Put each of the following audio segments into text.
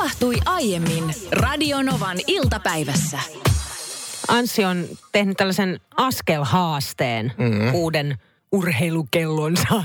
tapahtui aiemmin Radionovan iltapäivässä. Anssi on tehnyt tällaisen askelhaasteen mm-hmm. uuden urheilukellonsa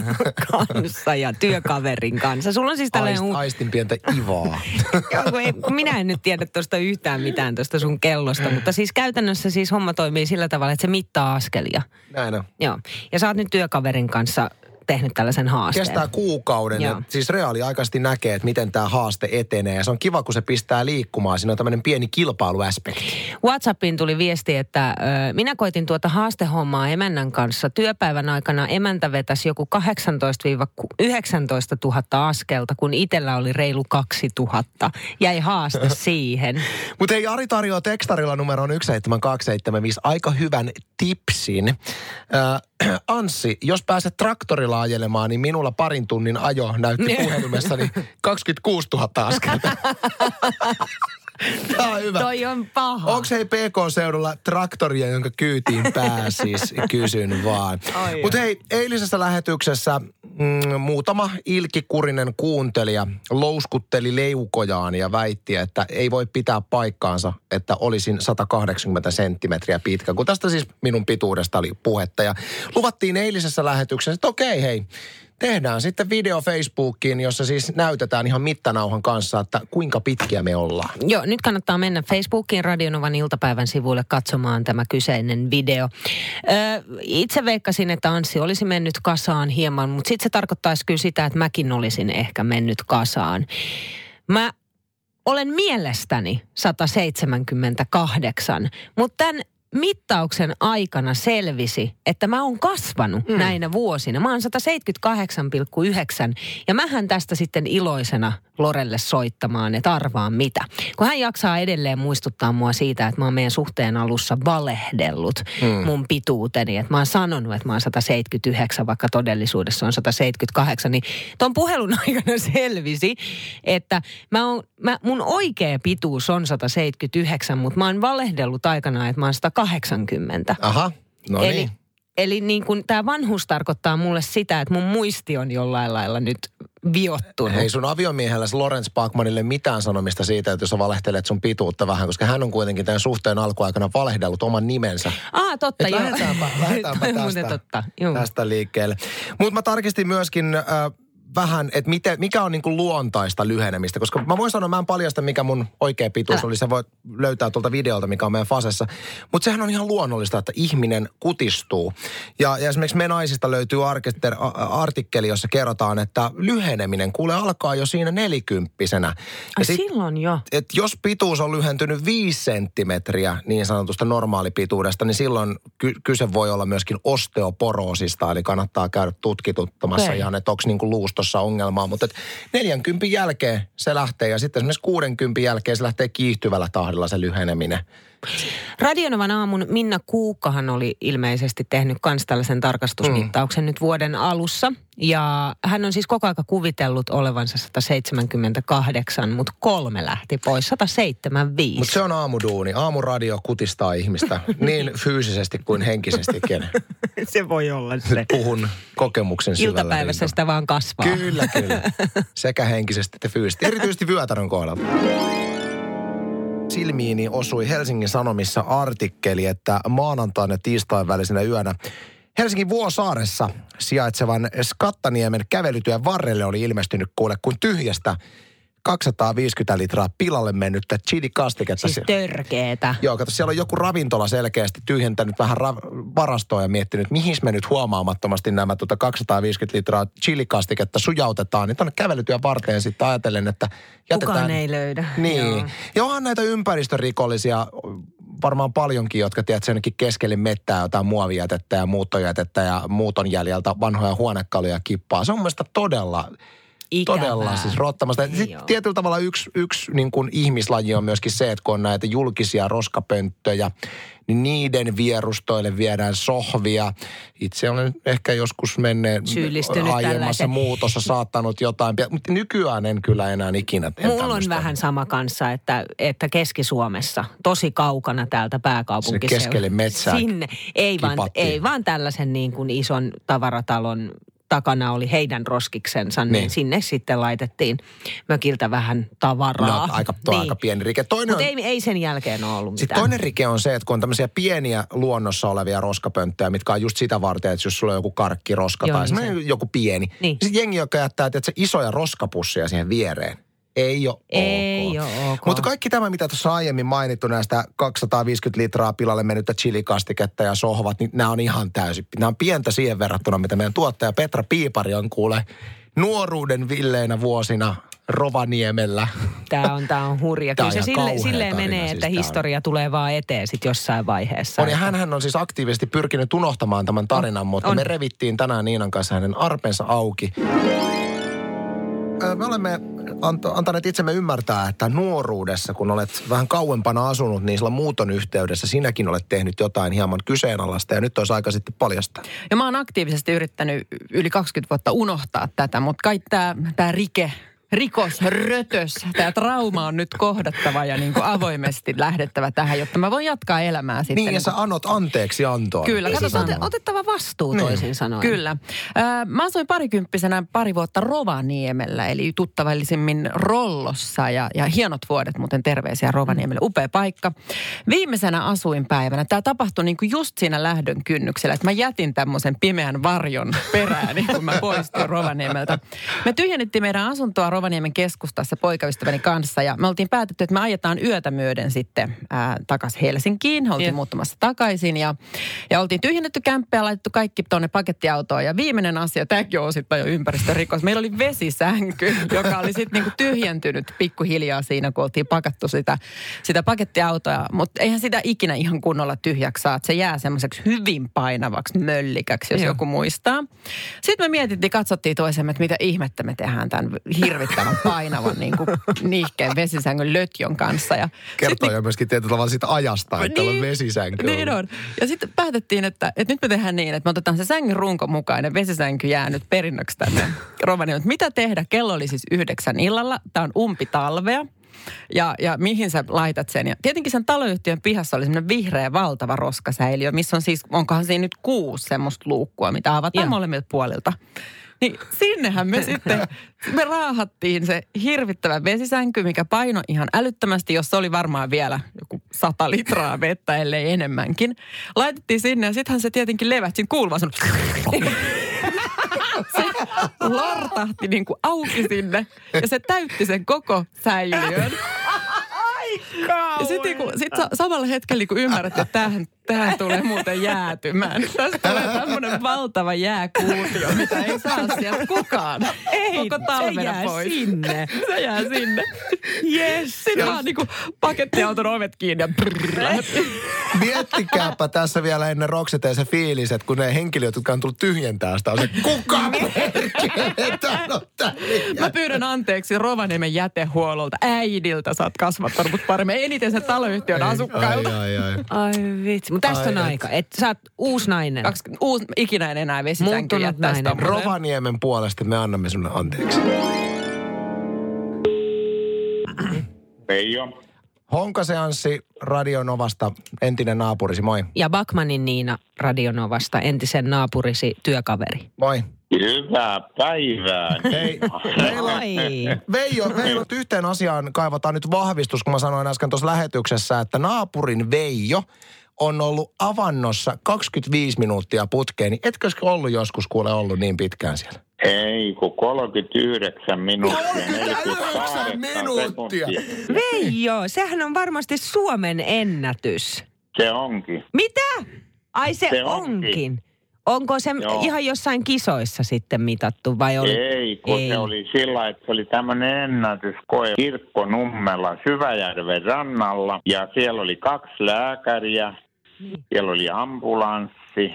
kanssa ja työkaverin kanssa. Sulla on siis tällainen... Aist, aistin pientä ivaa. Joo, kun ei, minä en nyt tiedä tuosta yhtään mitään tuosta sun kellosta, mutta siis käytännössä siis homma toimii sillä tavalla, että se mittaa askelia. Näin on. Joo. Ja sä oot nyt työkaverin kanssa tehnyt tällaisen haasteen. Kestää kuukauden Joo. ja siis reaaliaikaisesti näkee, että miten tämä haaste etenee. Ja se on kiva, kun se pistää liikkumaan. Siinä on tämmöinen pieni kilpailuaspekti. WhatsAppiin tuli viesti, että ö, minä koitin tuota haastehommaa emännän kanssa. Työpäivän aikana emäntä vetäisi joku 18-19 000 askelta, kun itsellä oli reilu 2000. Jäi haaste siihen. Mutta hei, Ari tarjoaa tekstarilla numeroon 17275 aika hyvän tipsin. Äh, Anssi, jos pääset traktorilla ajelemaan, niin minulla parin tunnin ajo näytti puhelimessani 26 000 askelta. Tämä on hyvä. Toi on paha. Onko hei PK-seudulla traktoria, jonka kyytiin pääsis? Kysyn vaan. Mutta hei, eilisessä lähetyksessä mm, muutama ilkikurinen kuuntelija louskutteli leukojaan ja väitti, että ei voi pitää paikkaansa, että olisin 180 senttimetriä pitkä. Kun tästä siis minun pituudesta oli puhetta. Ja luvattiin eilisessä lähetyksessä, että okei hei, tehdään sitten video Facebookiin, jossa siis näytetään ihan mittanauhan kanssa, että kuinka pitkiä me ollaan. Joo, nyt kannattaa mennä Facebookiin Radionovan iltapäivän sivuille katsomaan tämä kyseinen video. Ö, itse veikkasin, että Anssi olisi mennyt kasaan hieman, mutta sitten se tarkoittaisi kyllä sitä, että mäkin olisin ehkä mennyt kasaan. Mä olen mielestäni 178, mutta tämän mittauksen aikana selvisi, että mä oon kasvanut mm. näinä vuosina. Mä oon 178,9 ja mähän tästä sitten iloisena Lorelle soittamaan, että arvaa mitä. Kun hän jaksaa edelleen muistuttaa mua siitä, että mä oon meidän suhteen alussa valehdellut mm. mun pituuteni. Että mä oon sanonut, että mä oon 179, vaikka todellisuudessa on 178. Niin ton puhelun aikana selvisi, että mä oon, mä, mun oikea pituus on 179, mutta mä oon valehdellut aikanaan, että mä oon 180. Aha, no eli, niin. Eli niin kun tämä vanhuus tarkoittaa mulle sitä, että mun muisti on jollain lailla nyt viottunut. Hei sun aviomiehellä Lorenz Parkmanille mitään sanomista siitä, että jos sä valehtelet sun pituutta vähän, koska hän on kuitenkin tämän suhteen alkuaikana valehdellut oman nimensä. Ah, totta, Et joo. lähdetäänpä, lähdetäänpä tästä, totta, tästä liikkeelle. Mutta mä tarkistin myöskin äh, vähän, että miten, mikä on niinku luontaista lyhenemistä, koska mä voin sanoa, mä en paljasta, mikä mun oikea pituus Älä. oli. Sä voit löytää tuolta videolta, mikä on meidän fasessa. Mutta sehän on ihan luonnollista, että ihminen kutistuu. Ja, ja esimerkiksi me naisista löytyy arkister, artikkeli, jossa kerrotaan, että lyheneminen kuule alkaa jo siinä nelikymppisenä. Ai sit- silloin jo. et jos pituus on lyhentynyt 5 senttimetriä niin sanotusta normaalipituudesta, niin silloin ky- kyse voi olla myöskin osteoporoosista, eli kannattaa käydä tutkituttamassa Okei. ihan, että onko niinku luustossa ongelmaa. Mutta et 40 jälkeen se lähtee ja sitten esimerkiksi 60 jälkeen se lähtee kiihtyvällä tahdilla se lyheneminen. Radionovan aamun Minna Kuukkahan oli ilmeisesti tehnyt myös tällaisen tarkastusmittauksen mm. nyt vuoden alussa. Ja hän on siis koko aika kuvitellut olevansa 178, mutta kolme lähti pois, 175. Mutta se on aamuduuni. Aamuradio kutistaa ihmistä niin fyysisesti kuin henkisestikin. se voi olla se. Puhun kokemuksen syvällä Iltapäivässä sitä vaan kasvaa. Kyllä, kyllä. Sekä henkisesti että fyysisesti. Erityisesti vyötärön kohdalla. Silmiini osui Helsingin Sanomissa artikkeli, että maanantaina ja tiistain välisenä yönä Helsingin Vuosaaressa sijaitsevan Skattaniemen kävelytyön varrelle oli ilmestynyt kuule kuin tyhjästä 250 litraa pilalle mennyttä chili-kastiketta. Siis törkeetä. Joo, kato, siellä on joku ravintola selkeästi tyhjentänyt vähän ra- varastoa ja miettinyt, mihin me nyt huomaamattomasti nämä tuota 250 litraa chilikastiketta sujautetaan. Niin tuonne kävelytyön varteen sitten ajatellen, että jätetään... Kukaan ei löydä. Niin. Joo. Ja onhan näitä ympäristörikollisia varmaan paljonkin, jotka tiedät jonnekin keskelle mettää jotain muovijätettä ja muuttojätettä ja muuton jäljeltä vanhoja huonekaluja kippaa. Se on mielestäni todella Ikävää. Todella siis rottamasta. Sitten joo. tietyllä tavalla yksi, yksi niin kuin ihmislaji on myöskin se, että kun on näitä julkisia roskapönttöjä, niin niiden vierustoille viedään sohvia. Itse olen ehkä joskus menneen aiemmassa tällaiseen. muutossa saattanut jotain, mutta nykyään en kyllä enää ikinä. en Mulla on vähän sama kanssa, että, että Keski-Suomessa, tosi kaukana täältä pääkaupunkiseudulla. Sinne keskelle metsää Sinne. Ei vaan, ei vaan tällaisen niin kuin ison tavaratalon takana oli heidän roskiksensa, niin, Niin. sinne sitten laitettiin mökiltä vähän tavaraa. No, aika, tuo niin. aika pieni rike. Toinen Mutta on, ei, ei sen jälkeen ole ollut mitään. toinen rike on se, että kun on tämmöisiä pieniä luonnossa olevia roskapönttöjä, mitkä on just sitä varten, että jos sulla on joku karkkiroska Joo, tai niin joku pieni. Niin. Sitten jengi, joka jättää että isoja roskapusseja siihen viereen. Ei ole Ei ok. ole ok. Mutta kaikki tämä, mitä tuossa aiemmin mainittu näistä 250 litraa pilalle mennyttä chilikastiketta ja sohvat, niin nämä on ihan täysin. Nämä on pientä siihen verrattuna, mitä meidän tuottaja Petra Piipari on kuule nuoruuden villeinä vuosina Rovaniemellä. Tämä on, tää on hurja. Kyllä on se sille, silleen tarina, menee, siis että tää on- historia tulee vaan eteen sit jossain vaiheessa. On, ja Että- hän on siis aktiivisesti pyrkinyt unohtamaan tämän tarinan, mutta on. me revittiin tänään Niinan kanssa hänen arpensa auki. Me olemme ant- antaneet itsemme ymmärtää, että nuoruudessa, kun olet vähän kauempana asunut, niin sillä muuton yhteydessä sinäkin olet tehnyt jotain hieman kyseenalaista ja nyt olisi aika sitten paljastaa. Ja mä oon aktiivisesti yrittänyt yli 20 vuotta unohtaa tätä, mutta kai tämä rike, rikos, rötös, tämä trauma on nyt kohdattava ja niin kuin avoimesti lähdettävä tähän, jotta mä voin jatkaa elämää sitten. Niin, ja niin sä anot anteeksi antoa. Kyllä, siis katsotaan. ote, otettava vastuu Niin. toisin sanoen. Kyllä. Äh, Mä asuin parikymppisenä pari vuotta Rovaniemellä, eli tuttavallisimmin Rollossa ja, ja hienot vuodet, muuten terveisiä Rovaniemelle, upea paikka. Viimeisenä asuinpäivänä, tämä tapahtui niin kuin just siinä lähdön kynnyksellä, että mä jätin tämmöisen pimeän varjon perääni, kun mä poistuin Rovaniemeltä. Me tyhjennettiin meidän asuntoa Rovaniemen keskustassa poikaystäväni kanssa ja me oltiin päätetty, että me ajetaan yötä myöden sitten ää, takaisin Helsinkiin. Oltiin Joo. muuttamassa takaisin ja, ja oltiin tyhjennetty kämppää ja laitettu kaikki tuonne pakettiautoon. Ja viimeinen asia, tämäkin on osittain jo ympäristörikos. Meillä oli vesisänky, joka oli sitten niinku tyhjentynyt pikkuhiljaa siinä, kun oltiin pakattu sitä, sitä pakettiautoa. Mutta eihän sitä ikinä ihan kunnolla tyhjäksi saa. että Se jää semmoiseksi hyvin painavaksi möllikäksi, jos Joo. joku muistaa. Sitten me mietittiin, katsottiin toisemme, että mitä ihmettä me tehdään tämän hirvittävän painavan niin kuin, niihkeen vesisängyn lötjon kanssa. Ja Kertoo jo myöskin tietyllä tavalla siitä ajasta, että niin, on vesisänky. Niin on. Ja sitten päätettiin, että, että nyt me tehdään niin, että me otetaan se sängyn runko mukaan ja vesisänky jää nyt perinnöksi tänne Rovaniemelle. Että Mitä tehdä? Kello oli siis yhdeksän illalla. Tämä on umpi talvea. Ja, ja mihin sä laitat sen? Ja tietenkin sen taloyhtiön pihassa oli semmoinen vihreä valtava roskasäiliö, missä on siis, onkohan siinä nyt kuusi semmoista luukkua, mitä avataan Joo. molemmilta puolilta. Niin sinnehän me sitten, me raahattiin se hirvittävä vesisänky, mikä paino ihan älyttömästi, jos se oli varmaan vielä joku sata litraa vettä, ellei enemmänkin. Laitettiin sinne ja sittenhän se tietenkin levähti, siinä kuuluu vaan semmoinen- se lortahti niin kuin auki sinne ja se täytti sen koko säiliön. Ja sitten niin sit sa- samalla hetkellä niin ymmärrätte, että tämähän, tämähän tulee muuten jäätymään. Tästä tulee tämmöinen valtava jääkuutio, mitä ei saa sieltä kukaan. Ei, koko se jää pois. sinne. Se jää sinne. Yes. Sitten vaan niin kuin pakettiauton ovet kiinni ja brrr, lähdettiin. Miettikääpä tässä vielä ennen Rokseteen se fiilis, että kun ne henkilöt, jotka on tullut tyhjentää sitä, on se, kuka on tänne Mä pyydän anteeksi Rovaniemen jätehuollolta. Äidiltä sä oot kasvattanut mut paremmin. Eniten sen taloyhtiön asukkailta. Ai, ai, ai. Ai vitsi. Mutta tästä on Ai, et. aika. Että sä oot uusi nainen. Kaksi, uusi, ikinä en enää jättäisi nainen. tommosen. Rovaniemen puolesta me annamme sinulle anteeksi. Veijo. Honkaseanssi Radionovasta, entinen naapurisi, moi. Ja Bakmanin Niina Radionovasta, entisen naapurisi työkaveri. Moi. Hyvää päivää. Hei, on. Veijo, Veijo, nyt yhteen asiaan kaivataan nyt vahvistus, kun mä sanoin äsken tuossa lähetyksessä, että naapurin Veijo on ollut avannossa 25 minuuttia putkeen, niin etkö ollut joskus kuule ollut niin pitkään siellä? Ei, kun 39 minuuttia. 39 48 minuuttia. Veijo, sehän on varmasti Suomen ennätys. Se onkin. Mitä? Ai se, Se onkin. onkin. Onko se Joo. ihan jossain kisoissa sitten mitattu vai oli? Ei, kun Ei. se oli sillä, että se oli tämmöinen ennätyskoe Kirkkonummella Syväjärven rannalla. Ja siellä oli kaksi lääkäriä, Niin. siellä oli ambulanssi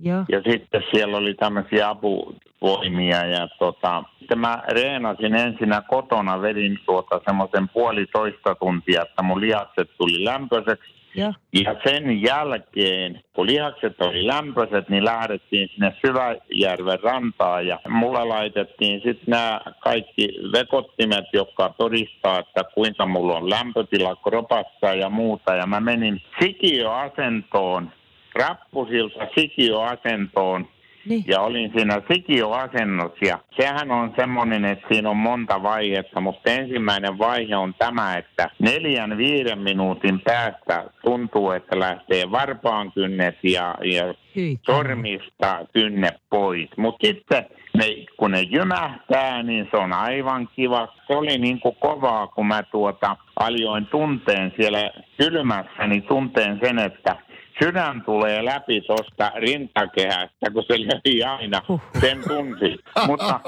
Joo. ja sitten siellä oli tämmöisiä apuvoimia. Ja tota, sitten mä reenasin ensinnä kotona, vedin tuota semmoisen puolitoista tuntia, että mun lihakset tuli lämpöiseksi. Joo. Ja sen jälkeen, kun lihakset oli lämpöiset, niin lähdettiin sinne Syväjärven rantaan ja mulle laitettiin sitten nämä kaikki vekottimet, jotka todistaa, että kuinka mulla on lämpötila kropassa ja muuta. Ja mä menin sikioasentoon, rappusilta sikioasentoon Niin. ja olin siinä sikioasennossa. Ja sehän on semmoinen, että siinä on monta vaihetta, mutta ensimmäinen vaihe on tämä, että neljän viiden minuutin päästä tuntuu, että lähtee varpaan kynnet ja, ja Hyi sormista kynne pois. Mutta sitten ne, kun ne jymähtää, niin se on aivan kiva. Se oli niin kuin kovaa, kun mä tuota aljoin tunteen siellä kylmässä, niin tunteen sen, että sydän tulee läpi tuosta rintakehästä, kun se löi aina. Sen tunsi. Mutta,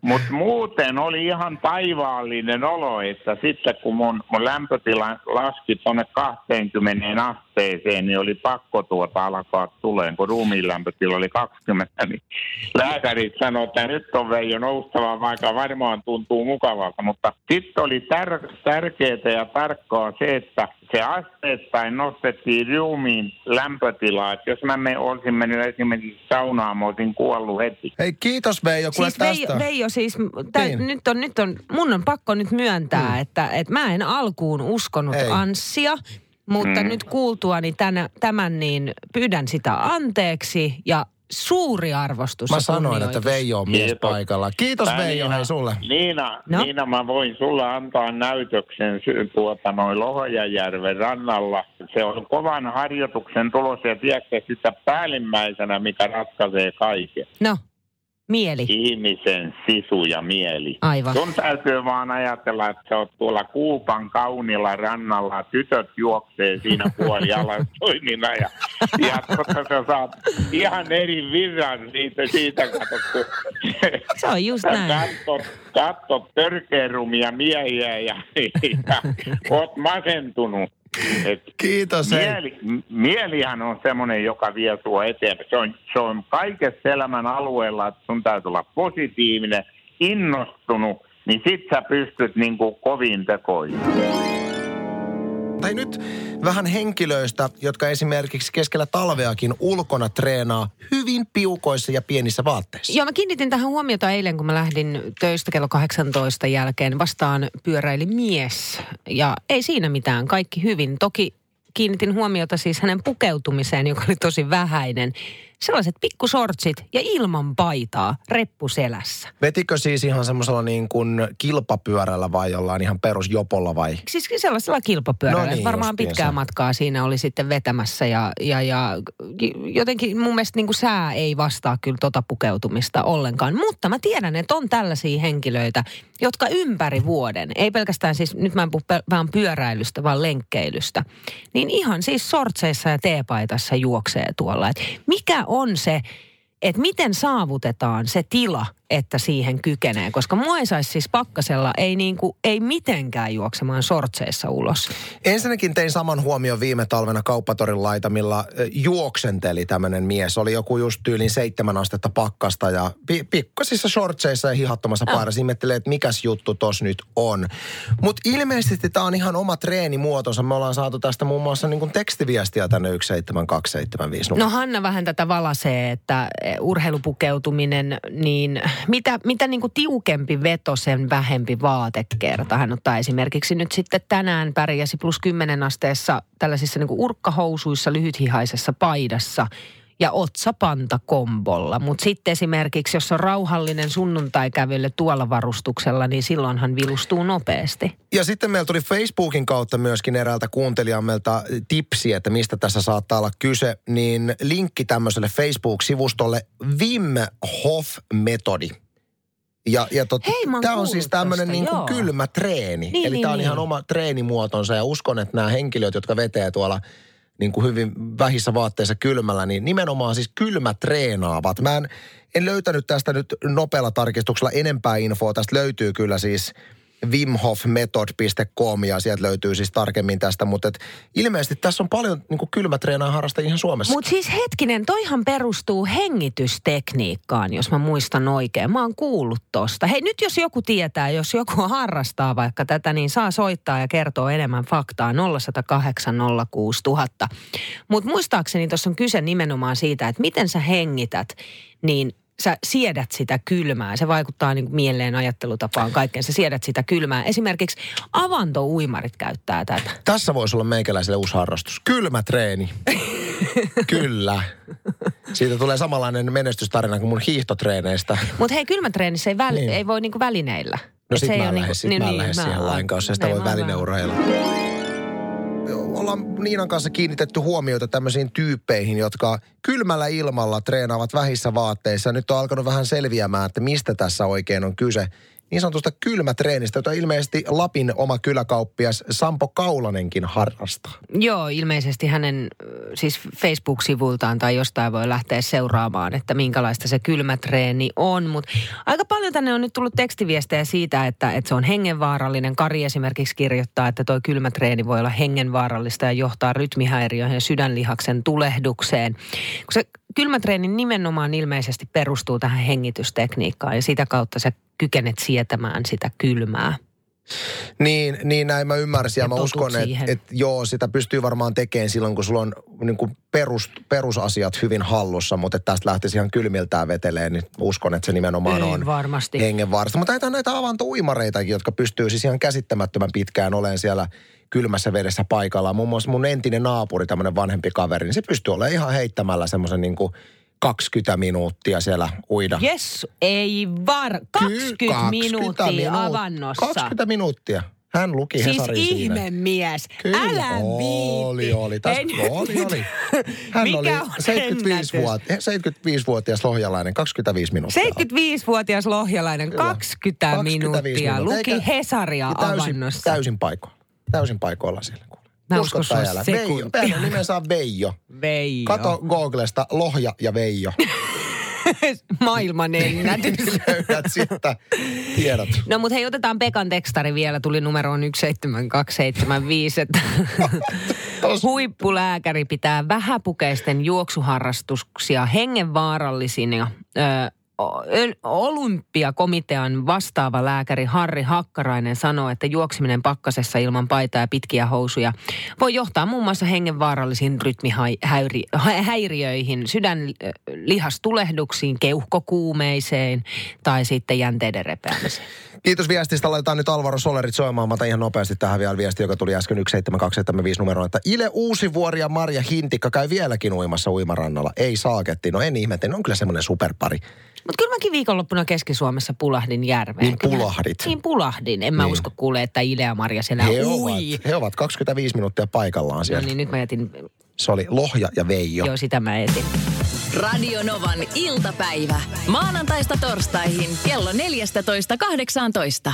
mutta muuten oli ihan taivaallinen olo, että sitten kun mun, mun lämpötila laski tuonne 20 asteeseen, niin oli pakko tuota alkaa tuleen, kun ruumiin lämpötila oli 20, niin lääkärit sanoivat, että nyt on Veijo noustava, vaikka varmaan tuntuu mukavalta, mutta sitten oli tär- tärkeää ja tarkkaa se, että se asteittain nostettiin ruumiin lämpötilaa, että jos mä me, olisin mennyt esimerkiksi saunaan, mä olisin kuollut heti. Hei, kiitos Veijo, kuule Siis tästä. Veijo, Veijo siis, tä, Niin. nyt, on, nyt on, mun on pakko nyt myöntää, mm. että, että mä en alkuun uskonut Ei. Anssia, mutta mm. nyt kuultuani tänä, tämän niin pyydän sitä anteeksi ja suuri arvostus Mä sanoin, kunnioitus. että Veijo on mies Kiitos. paikalla. Kiitos Tää Veijo, Niina- hei sulle. Niina, No? Niina, mä voin sulle antaa näytöksen tuota, noin Lohojajärven rannalla. Se on kovan harjoituksen tulos ja tiedätkö sitä päällimmäisenä, mikä ratkaisee kaiken. No, mieli. Ihmisen sisu ja mieli. Aivan. Sun täytyy vaan ajatella, että sä oot tuolla Kuupan kaunilla rannalla, tytöt juoksee siinä puolialan toimina ja, ja totta sä saat ihan eri virran siitä, siitä kun Se on just näin. katsot, katsot törkeärumia miehiä ja, ja oot masentunut. Et Kiitos, mieli, mielihän on semmoinen, joka vie sua eteenpäin. Se on, se on kaikessa elämän alueella, että sun täytyy olla positiivinen, innostunut, niin sit sä pystyt niin kuin koviin tekoihin. Tai nyt vähän henkilöistä, jotka esimerkiksi keskellä talveakin ulkona treenaa hyvin piukoissa ja pienissä vaatteissa. Joo, mä kiinnitin tähän huomiota eilen, kun mä lähdin töistä kello 18 jälkeen. Vastaan pyöräili mies ja ei siinä mitään, kaikki hyvin. Toki kiinnitin huomiota siis hänen pukeutumiseen, joka oli tosi vähäinen. Sellaiset pikkusortsit ja ilman paitaa, reppu selässä. Vetikö siis ihan semmoisella niin kuin kilpapyörällä vai jollain ihan perusjopolla vai? Siis sellaisella kilpapyörällä. No niin, Varmaan pitkää matkaa siinä oli sitten vetämässä ja, ja, ja jotenkin mun mielestä niin kuin sää ei vastaa kyllä tota pukeutumista ollenkaan. Mutta mä tiedän, että on tällaisia henkilöitä, jotka ympäri vuoden, ei pelkästään siis, nyt mä en puhu vaan pyöräilystä, vaan lenkkeilystä, niin ihan siis sortseissa ja teepaitassa juoksee tuolla. Et mikä on se, että miten saavutetaan se tila, että siihen kykenee. Koska mua ei saisi siis pakkasella, ei, niinku, ei mitenkään juoksemaan sortseissa ulos. Ensinnäkin tein saman huomion viime talvena kauppatorin laitamilla. Juoksenteli tämmöinen mies. Oli joku just tyylin seitsemän astetta pakkasta ja pi- pikkasissa shortseissa ja hihattomassa paidassa. Ihmettelee, että mikäs juttu tos nyt on. Mutta ilmeisesti tämä on ihan oma treenimuotonsa. Me ollaan saatu tästä muun muassa niin kuin tekstiviestiä tänne 17275. No Hanna vähän tätä valasee, että eh, urheilupukeutuminen, niin mitä, mitä niin kuin tiukempi veto, sen vähempi vaatekerta. Hän ottaa esimerkiksi nyt sitten tänään pärjäsi plus 10 asteessa tällaisissa niin kuin urkkahousuissa, lyhythihaisessa paidassa ja otsapantakombolla. Mutta sitten esimerkiksi, jos on rauhallinen sunnuntaikävely tuolla varustuksella, niin silloin hän vilustuu nopeasti. Ja sitten meillä tuli Facebookin kautta myöskin eräältä kuuntelijammelta tipsi, että mistä tässä saattaa olla kyse. Niin linkki tämmöiselle Facebook-sivustolle Wim Hof-metodi. Ja, ja tot, Hei, tämä on siis tämmöinen niin kuin kylmä treeni. Niin, Eli niin, tämä on niin. ihan oma treenimuotonsa ja uskon, että nämä henkilöt, jotka vetää tuolla niin kuin hyvin vähissä vaatteissa kylmällä, niin nimenomaan siis kylmä treenaavat. Mä en, en löytänyt tästä nyt nopealla tarkistuksella enempää infoa. Tästä löytyy kyllä siis wimhofmethod.com ja sieltä löytyy siis tarkemmin tästä, mutta et ilmeisesti tässä on paljon niin kylmätreenaa harrastajia ihan Suomessa. Mutta siis hetkinen, toihan perustuu hengitystekniikkaan, jos mä muistan oikein. Mä oon kuullut tosta. Hei nyt jos joku tietää, jos joku harrastaa vaikka tätä, niin saa soittaa ja kertoa enemmän faktaa 0108 06000. Mutta muistaakseni tuossa on kyse nimenomaan siitä, että miten sä hengität, niin sä siedät sitä kylmää. Se vaikuttaa niin mieleen, ajattelutapaan, kaikkeen. Sä siedät sitä kylmää. Esimerkiksi avantouimarit käyttää tätä. Tässä voisi olla meikäläiselle uusi harrastus. Kylmä treeni. Kyllä. Siitä tulee samanlainen menestystarina kuin mun hiihtotreeneistä. Mutta hei, kylmätreenissä ei, väl, Niin. ei voi niinku välineillä. No Et sit se ei mä en lähde, niinku- sit niin, mä en niin, lähde siihen mä- lainkaan, jos sitä näin voi välineurheilla. Ollaan Niinan kanssa kiinnitetty huomiota tämmöisiin tyyppeihin, jotka kylmällä ilmalla treenaavat vähissä vaatteissa. Nyt on alkanut vähän selviämään, että mistä tässä oikein on kyse. Niin sanotusta kylmätreenistä, jota ilmeisesti Lapin oma kyläkauppias Sampo Kaulanenkin harrastaa. Joo, ilmeisesti hänen siis Facebook-sivultaan tai jostain voi lähteä seuraamaan, että minkälaista se kylmätreeni on. Mutta aika paljon tänne on nyt tullut tekstiviestejä siitä, että, että se on hengenvaarallinen. Kari esimerkiksi kirjoittaa, että tuo kylmätreeni voi olla hengenvaarallista ja johtaa rytmihäiriöihin ja sydänlihaksen tulehdukseen. Kun se kylmätreeni nimenomaan ilmeisesti perustuu tähän hengitystekniikkaan ja sitä kautta sä kykenet sietämään sitä kylmää. Niin, niin näin mä ymmärsin ja, Ja mä uskon, että et, joo, sitä pystyy varmaan tekemään silloin, kun sulla on niin kuin perus, perusasiat hyvin hallussa, mutta että tästä lähtisi ihan kylmiltään veteleen, niin uskon, että se nimenomaan Ei on varmasti. hengenvaarasta. Mutta näitä on näitä avantouimareitakin, jotka pystyy siis ihan käsittämättömän pitkään olemaan siellä kylmässä vedessä paikalla. Muun muassa mun entinen naapuri, tämmöinen vanhempi kaveri, niin se pystyy olemaan ihan heittämällä semmoisen niin kuin 20 minuuttia siellä uida. Jes, ei var. 20, Ky- 20 minuuttia minuut- avannossa. 20 minuuttia. Hän luki Siis Hesarin siinä. ihme mies. Kyllä, Älä viitti. oli, oli. Nyt- oli, oli. Hän Mikä oli on 75 vuot, 75-vuotias lohjalainen, 25 minuuttia. 75-vuotias lohjalainen, Kyllä. 20, 25 minuuttia. minuuttia. Luki Eikä- Hesaria täysin, avannossa. täysin paikoilla. Täysin paikoilla siellä. Mä Usko uskon sua älä. Veijo. Hänen nimensä on Veijo. Veijo. Kato Googlesta Lohja ja Veijo. Maailman ennätys. Löydät tiedot. No mutta hei, otetaan Pekan tekstari vielä. Tuli numeroon 17275, että huippulääkäri pitää vähäpukeisten juoksuharrastuksia hengenvaarallisina. Ö, o- ö- olympiakomitean vastaava lääkäri Harri Hakkarainen sanoo, että juoksiminen pakkasessa ilman paitaa ja pitkiä housuja voi johtaa muun muassa hengenvaarallisiin rytmihäiriöihin, sydänlihastulehduksiin, keuhkokuumeiseen tai sitten jänteiden repeämiseen. Kiitos viestistä. Laitetaan nyt Alvaro Solerit soimaan. Mä ihan nopeasti tähän vielä viesti, joka tuli äsken 17275 numeroon. Että Ile Uusivuori ja Marja Hintikka käy vieläkin uimassa uimarannalla. Ei saaketti. No en ihmete. Ne on kyllä semmoinen superpari. Mutta kyllä mäkin viikonloppuna Keski-Suomessa pulahdin järveen. Niin Kyllä- pulahdit. Niin pulahdin. En mä Niin. usko kuule, että Ile ja Marja siellä He ui. ovat, he ovat 25 minuuttia paikallaan No siellä. niin, nyt mä jätin, Se oli Lohja ja Veijo. joo sitä mä etin. Radio Novan iltapäivä. Maanantaista torstaihin kello 14.18.